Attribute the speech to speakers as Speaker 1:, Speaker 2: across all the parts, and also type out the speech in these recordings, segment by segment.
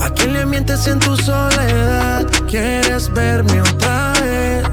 Speaker 1: ¿A quién le mientes en tu soledad? ¿Quieres verme otra vez?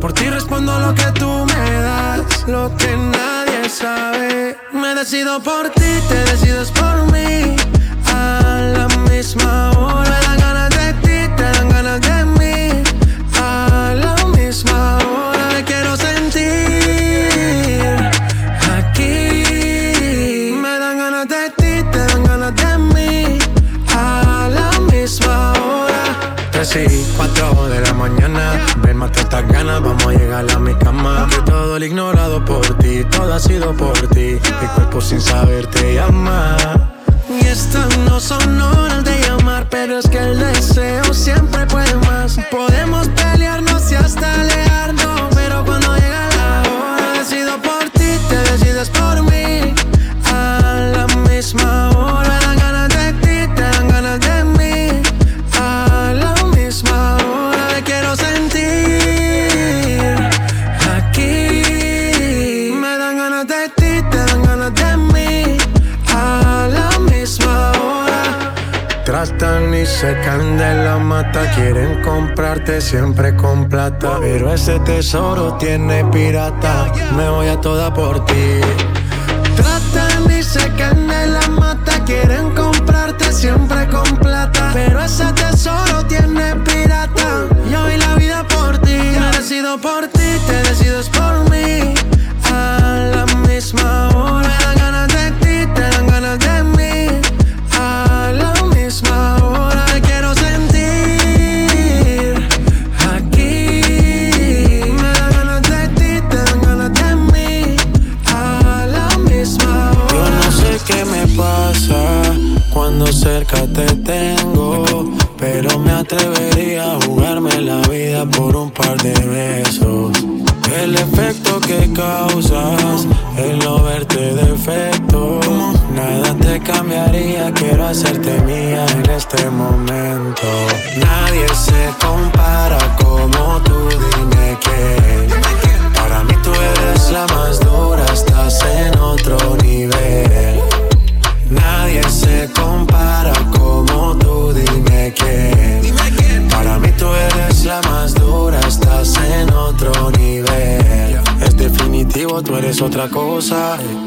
Speaker 1: Por ti respondo lo que tú me das, lo que nadie sabe. Me decido por ti, te decides por mí. A la misma hora, Que todo el ignorado por ti, todo ha sido por ti. Mi cuerpo sin saber te llama. Y estas no son horas de llamar, pero es que el deseo siempre puede más. Podemos pelearnos y hasta alejarnos, Tratan y se caen de la mata, quieren comprarte siempre con plata. Pero ese tesoro tiene pirata, me voy a toda por ti. Tratan y se caen de la mata, quieren comprarte siempre con plata. Pero ese tesoro tiene pirata, yo vi la vida por ti. Por ti,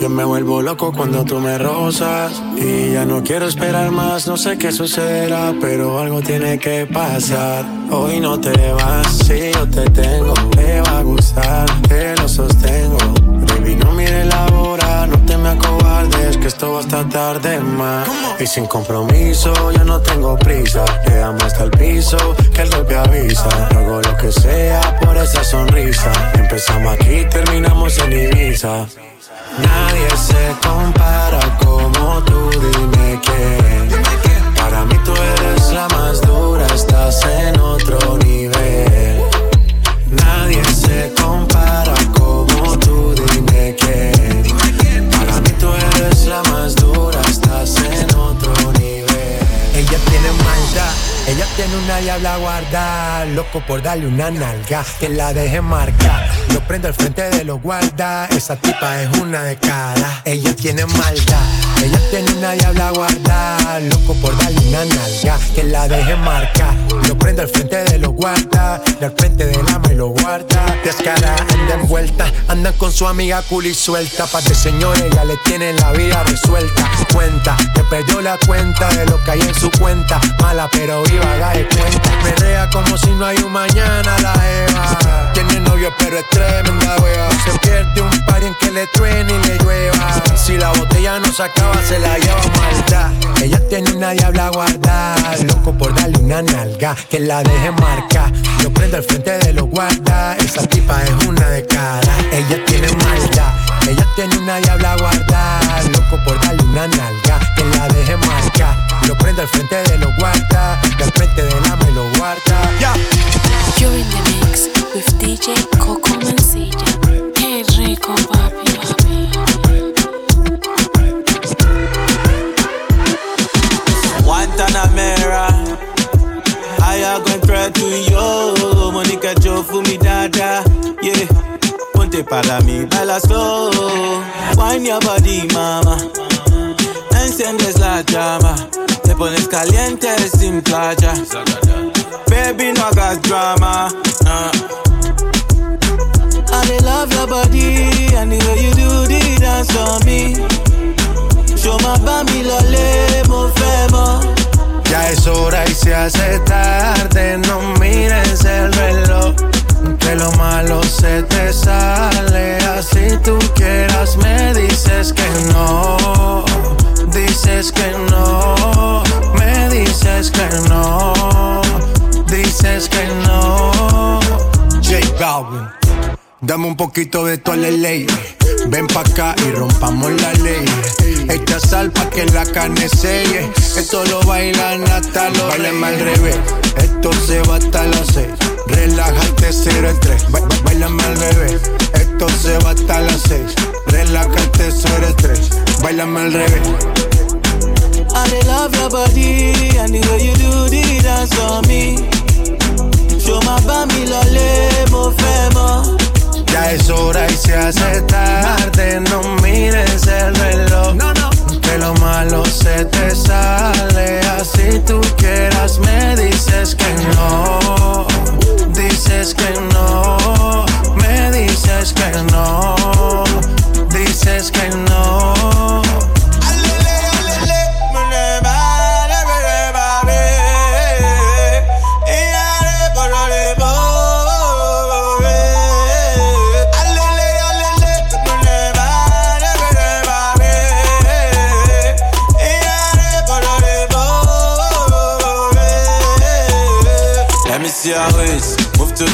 Speaker 1: Yo me vuelvo loco cuando tú me rozas. Y ya no quiero esperar más, no sé qué sucederá, pero algo tiene que pasar. Hoy no te vas, si yo te tengo, te va a gustar, te lo sostengo. Baby, no mire la hora, no te me acobardes, que esto va hasta tarde más. Y sin compromiso, yo no tengo prisa. Le damos hasta el piso, que el golpe avisa. Hago lo que sea por esa sonrisa. Empezamos aquí, terminamos en Ibiza. Nadie se compara como tú, dime quién. Para mí tú eres la más dura, estás en otro nivel. Nadie se compara como tú, dime quién. Para mí tú eres la más dura, estás en otro nivel.
Speaker 2: Ella tiene maldad, ella tiene una diabla guarda, loco por darle una nalga, que la deje marcar. Lo prendo al frente de los guardas, esa tipa es una de cada. Ella tiene maldad, ella tiene una diabla guarda, loco por darle una nalga, que la deje marcar. Lo prendo al frente de los guardas, y al frente del ama y lo guarda. Descara, anda envuelta, andan con su amiga cool y suelta. Pa' de señor, ella le tiene la vida resuelta. Cuenta, que perdió la cuenta de lo que hay en su cuenta. Mala pero viva, haga de cuenta. Menea como si no hay un mañana la Eva. Tiene novio pero es tremenda. Se pierde un par en que le truene y le llueva. Si la botella no se acaba, se la lleva maldad. Ella tiene una diabla guardada. Loco por darle una nalga, que la deje marcar. Lo prendo al frente de los guardas. Esa tipa es una de cada. Ella tiene maldad. Ella tiene una diabla guardada. Loco por darle una nalga, que la deje marcar. Lo prendo al frente de los guardas. Y al frente del ama y lo guarda. Ya.
Speaker 3: You're in the mix with DJ Coco Mancilla. Qué rico, papi,
Speaker 4: Guantanamera. I am going try to yo. Monica Joe for
Speaker 3: ponte para mí, baila slow. Wine your body, mama. Enciendes la llama. Te pones caliente sin playa. Baby, no hagas drama. Uh. Love your body and the way you do the dance on me. Show my bami lole, mo.
Speaker 1: Ya es hora y se hace tarde, no mires el reloj. Que lo malo se te sale, así tú quieras me dices que no, dices que no, me dices que no, dices que no. J Balvin, dame un poquito de tu ley Ven pa' acá y rompamos la ley. Echa sal pa' que la carne selle. Esto lo bailan hasta los Bailen al revés. Esto se va hasta las seis. Relájate, cero estrés. Bailame al revés. Esto se va hasta las seis. Relájate, cero estrés. Bailame al revés.
Speaker 3: I love your body and the way you do the dance on me. Show my bami lo le mo.
Speaker 1: Ya es hora y se hace tarde, no mires el reloj. No, no. Que lo malo se te sale, así tú quieras me dices que no, dices que no, me dices que no,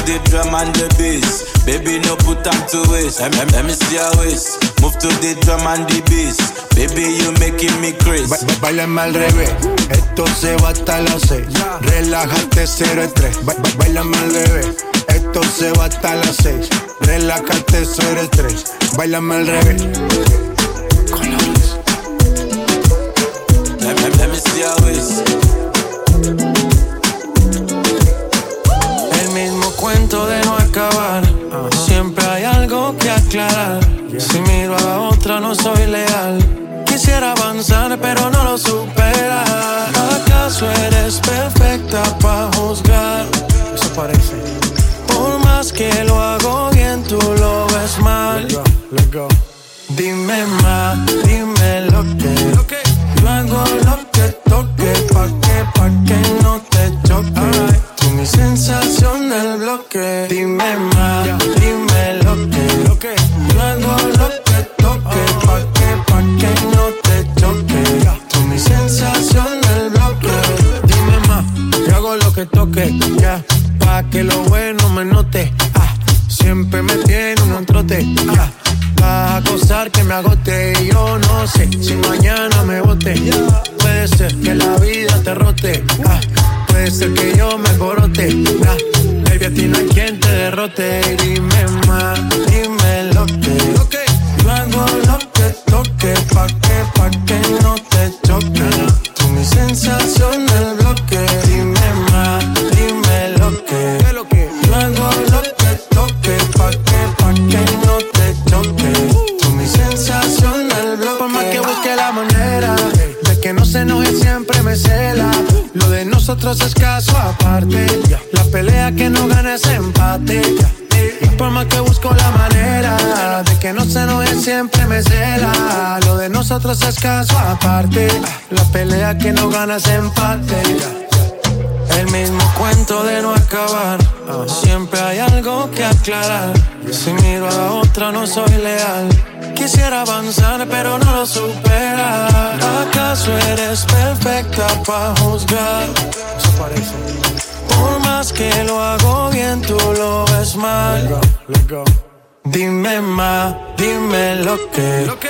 Speaker 3: the drum and the bass. Baby, no put time to waste. Let, me see your waist. Move to the drum and the bass. Baby, you making me crazy. Ba
Speaker 1: Bailame al revés. Esto se va hasta las seis. Relájate, cero estrés. Ba Bailame al revés. Esto se va hasta las seis. Relájate, cero estrés. Bailame al revés.
Speaker 3: Let, let, let me see your waist.
Speaker 1: Si miro a la otra, no soy leal. Quisiera avanzar, pero no lo supera. Que me agote yo no sé si mañana me bote. Puede ser que la vida te rote, ah Puede ser que yo me corote. Nah, baby, a ti no hay quien te derrote. Dime más, dime lo que. Yo hago lo que toque. Pa' que, pa' que no te choque. Tú mi sensación de nosotros es caso aparte. La pelea que no gana es empate. Y por más que busco la manera de que no se enoje, siempre me cela. Lo de nosotros es caso aparte. La pelea que no gana es empate. El mismo cuento de no acabar. Siempre hay algo que aclarar. Si miro a la otra, no soy leal. Quisiera avanzar, pero no lo supera. ¿Acaso eres perfecta para juzgar? Eso parece. Por más que lo hago bien, tú lo ves mal. Dime más, dime lo que. Lo que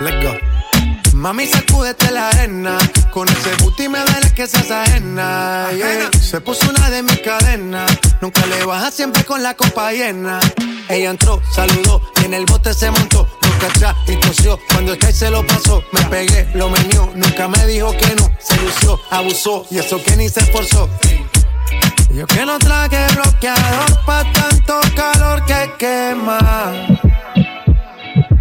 Speaker 1: Let's go. Mami, sacúdete la arena. Con ese booty me duele que seas ajena. Se puso una de mis cadenas. Nunca le baja siempre con la copa llena. Ella entró, saludó y en el bote se montó. Nunca atrás y tosió. Cuando el se lo pasó, me pegué, lo menió. Nunca me dijo que no. Se lució, abusó y eso que ni se esforzó. Yo que no traje bloqueador pa' tanto calor que quema.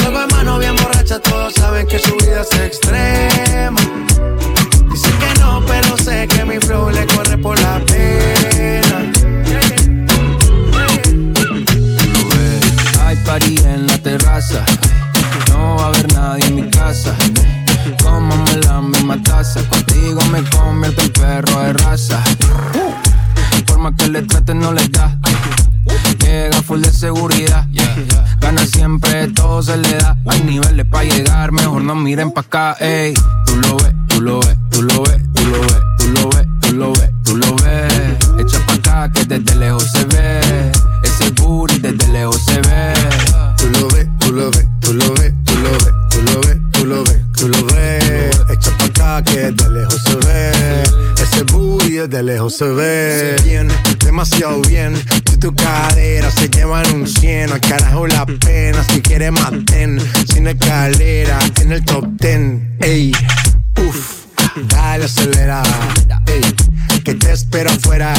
Speaker 1: Trago de mano bien borracha, todos saben que su vida es extrema. Dice que no, pero sé que mi flow le corre por la pena.
Speaker 5: Hay party en la terraza, no va a haber nadie en mi casa. Ey. Tú lo ves, tú lo ves, tú lo ves, tú lo ves, tú lo ves, tú lo ves, tú lo ves. Echa pa' acá que desde lejos se ve. Ese booty desde lejos se ve.
Speaker 1: Tú lo ves, tú lo ves, tú lo ves, tú lo ves, tú lo ves, tú lo ves, tú lo ves. Echa pa' acá que desde lejos se ve. Ese booty desde lejos se ve. Cien. Al carajo la pena, si quieres maten. Sin escalera, en el top ten. Ey, uff, dale acelera. Ey, que te espero afuera.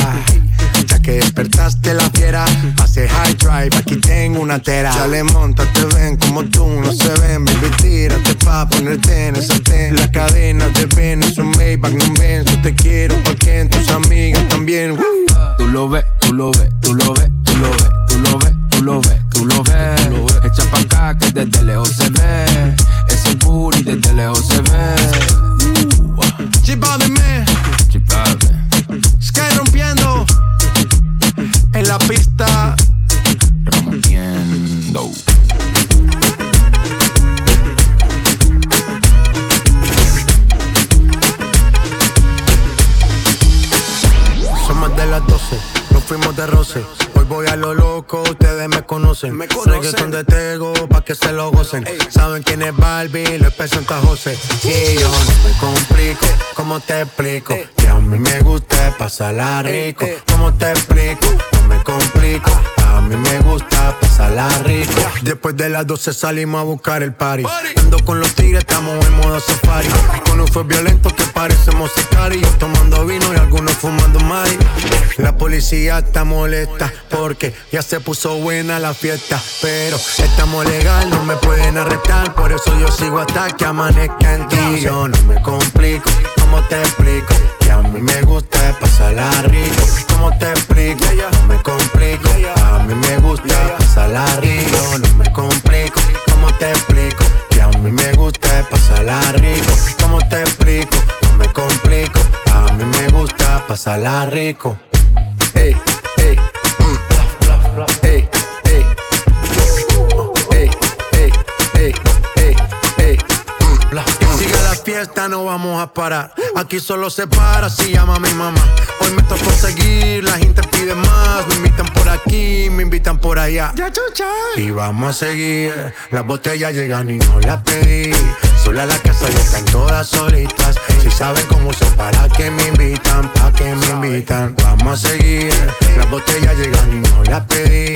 Speaker 1: Ya que despertaste la fiera, hace high drive, aquí tengo una tera. Ya le monta, te ven como tú no se ven. Baby, tírate pa' ponerte en ese ten. La cadena de ven, es un Maybach, no ven. Yo te quiero porque tus amigas también.
Speaker 5: Tú lo ves, tú lo ves, tú lo ves, tú lo ves, tú lo ves, tú lo ves, tú lo ves. Echa pa' acá que desde lejos se ve. Ese booty desde lejos se ve.
Speaker 1: Chipado me. Conocen. Me conocen. de Tego, pa' que se lo gocen. Saben quién es Barbie, les presenta José. Y yo no me complico, ¿cómo te explico? Que a mí me gusta pasarla rico. ¿Cómo te explico? No me complico. A mí me gusta pasarla rico. Después de las 12 salimos a buscar el party. Ando con los tigres, estamos en modo safari. Con un fue violento que parecemos sicarios. Tomando vino y algunos fumando mari. La policía está molesta porque ya se puso buena la fiesta. Pero estamos legal, no me pueden arrestar. Por eso yo sigo hasta que amanezca en ti. Yo no me complico, ¿cómo te explico? Que a mí me gusta pasarla rico. ¿Cómo te explico? No me complico. A mí me gusta pasarla rico. No me complico. ¿Cómo te explico? Que a mí me gusta pasarla rico. ¿Cómo te explico? No me complico. A mí me gusta pasarla rico. Ey, ey, mm. ey, ey. Ey, ey, ey, ey. Mm. La fiesta, no vamos a parar. Aquí solo se para si llama mi mamá. Hoy me tocó seguir, la gente pide más. Me invitan por aquí, me invitan por allá. Y vamos a seguir. Las botellas llegan y no las pedí. Sola la casa y están todas solitas. Si saben cómo se para que me invitan, pa' que me invitan. Vamos a seguir. Las botellas llegan y no las pedí.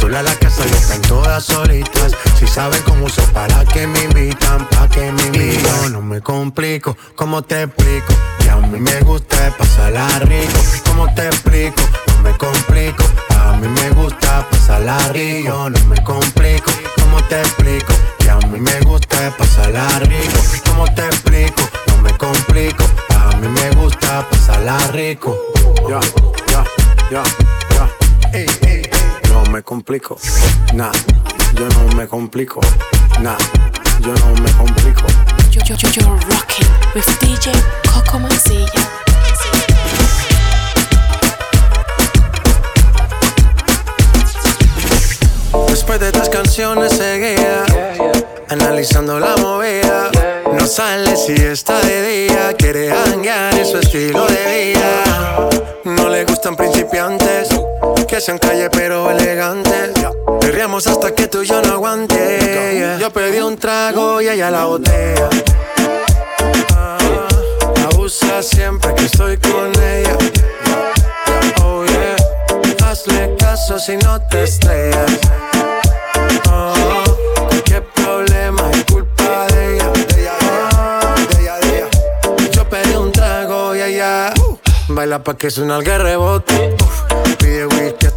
Speaker 1: Sola la casa y están todas solitas. Si saben cómo se para que me invitan, No me complico, ¿cómo te explico? Que a mí me gusta pasarla rico. ¿Cómo te explico? No me complico. A mí me gusta pasarla rico. No me complico, ¿cómo te explico? Que a mí me gusta pasarla rico. ¿Cómo te explico? No me complico. A mí me gusta pasarla rico. Ya, ya, ya, ya. No me complico. Nah, yo no me complico. Nah, yo no me complico.
Speaker 6: Yo, yo, yo, you're rocking with DJ Coco Mancilla.
Speaker 1: Después de estas canciones seguía analizando la movida. No sale si está de día, quiere hanguear en su estilo de vida. No le gustan principiantes, que sean calle pero elegantes. Perriamos hasta que tú y yo no aguante. Yo pedí un trago y ella la botella. Ah, abusa siempre que estoy con ella. Oh yeah, hazle caso si no te estrellas. Oh, qué problema es culpa de ella. Ella. Yo pedí un trago y ella baila pa' que suena el rebote. Pide whisky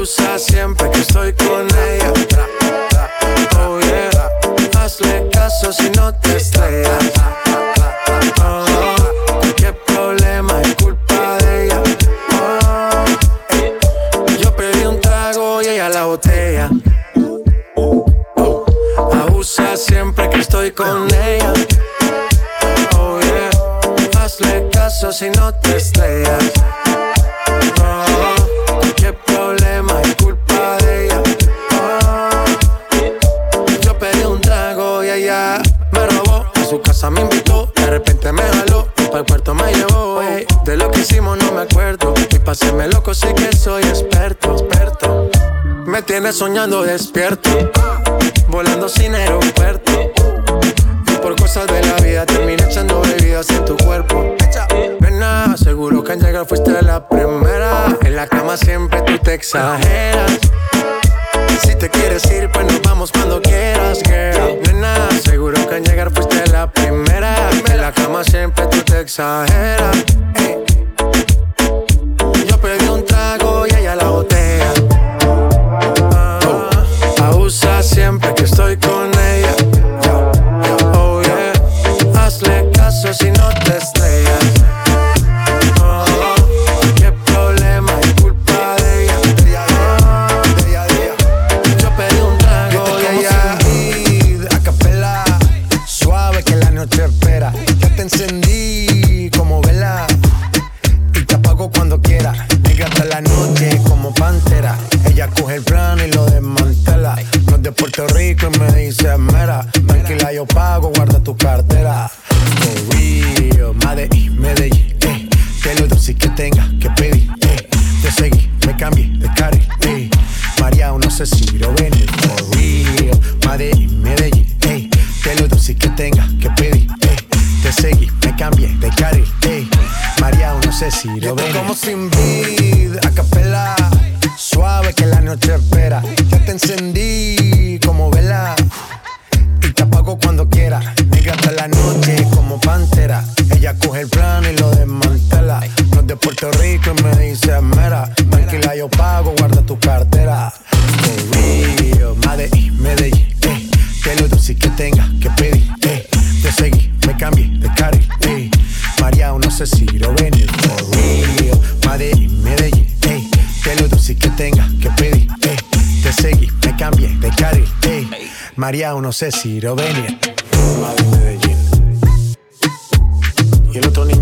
Speaker 1: Abusa siempre que estoy con ella. Me acuerdo. Y paséme loco, sé que soy experto, experto. Me tiene soñando despierto, volando sin aeropuerto. Y por cosas de la vida terminé echando bebidas en tu cuerpo. Nena, seguro que al llegar fuiste la primera. En la cama siempre tú te exageras. Si te quieres ir, pues nos vamos cuando quieras, girl. Nena, seguro que al llegar fuiste la primera. En la cama siempre tú te exageras. Que estoy con cambié de carril, eh. María, no sé si lo ven, for real. Madrid, Medellín, eh. Que lo dulce que tenga que pedir. Te seguí, me cambié de carril, eh. María, no sé si lo ven. como sin vid, me cambié de carril, eh. María, no sé si lo ven, for real. Madrid, Medellín, eh. Que lo dulce que tenga que pedir, eh. Te seguí, me cambié de carril, eh. María, no sé si lo ven, Medellín. y el otro niño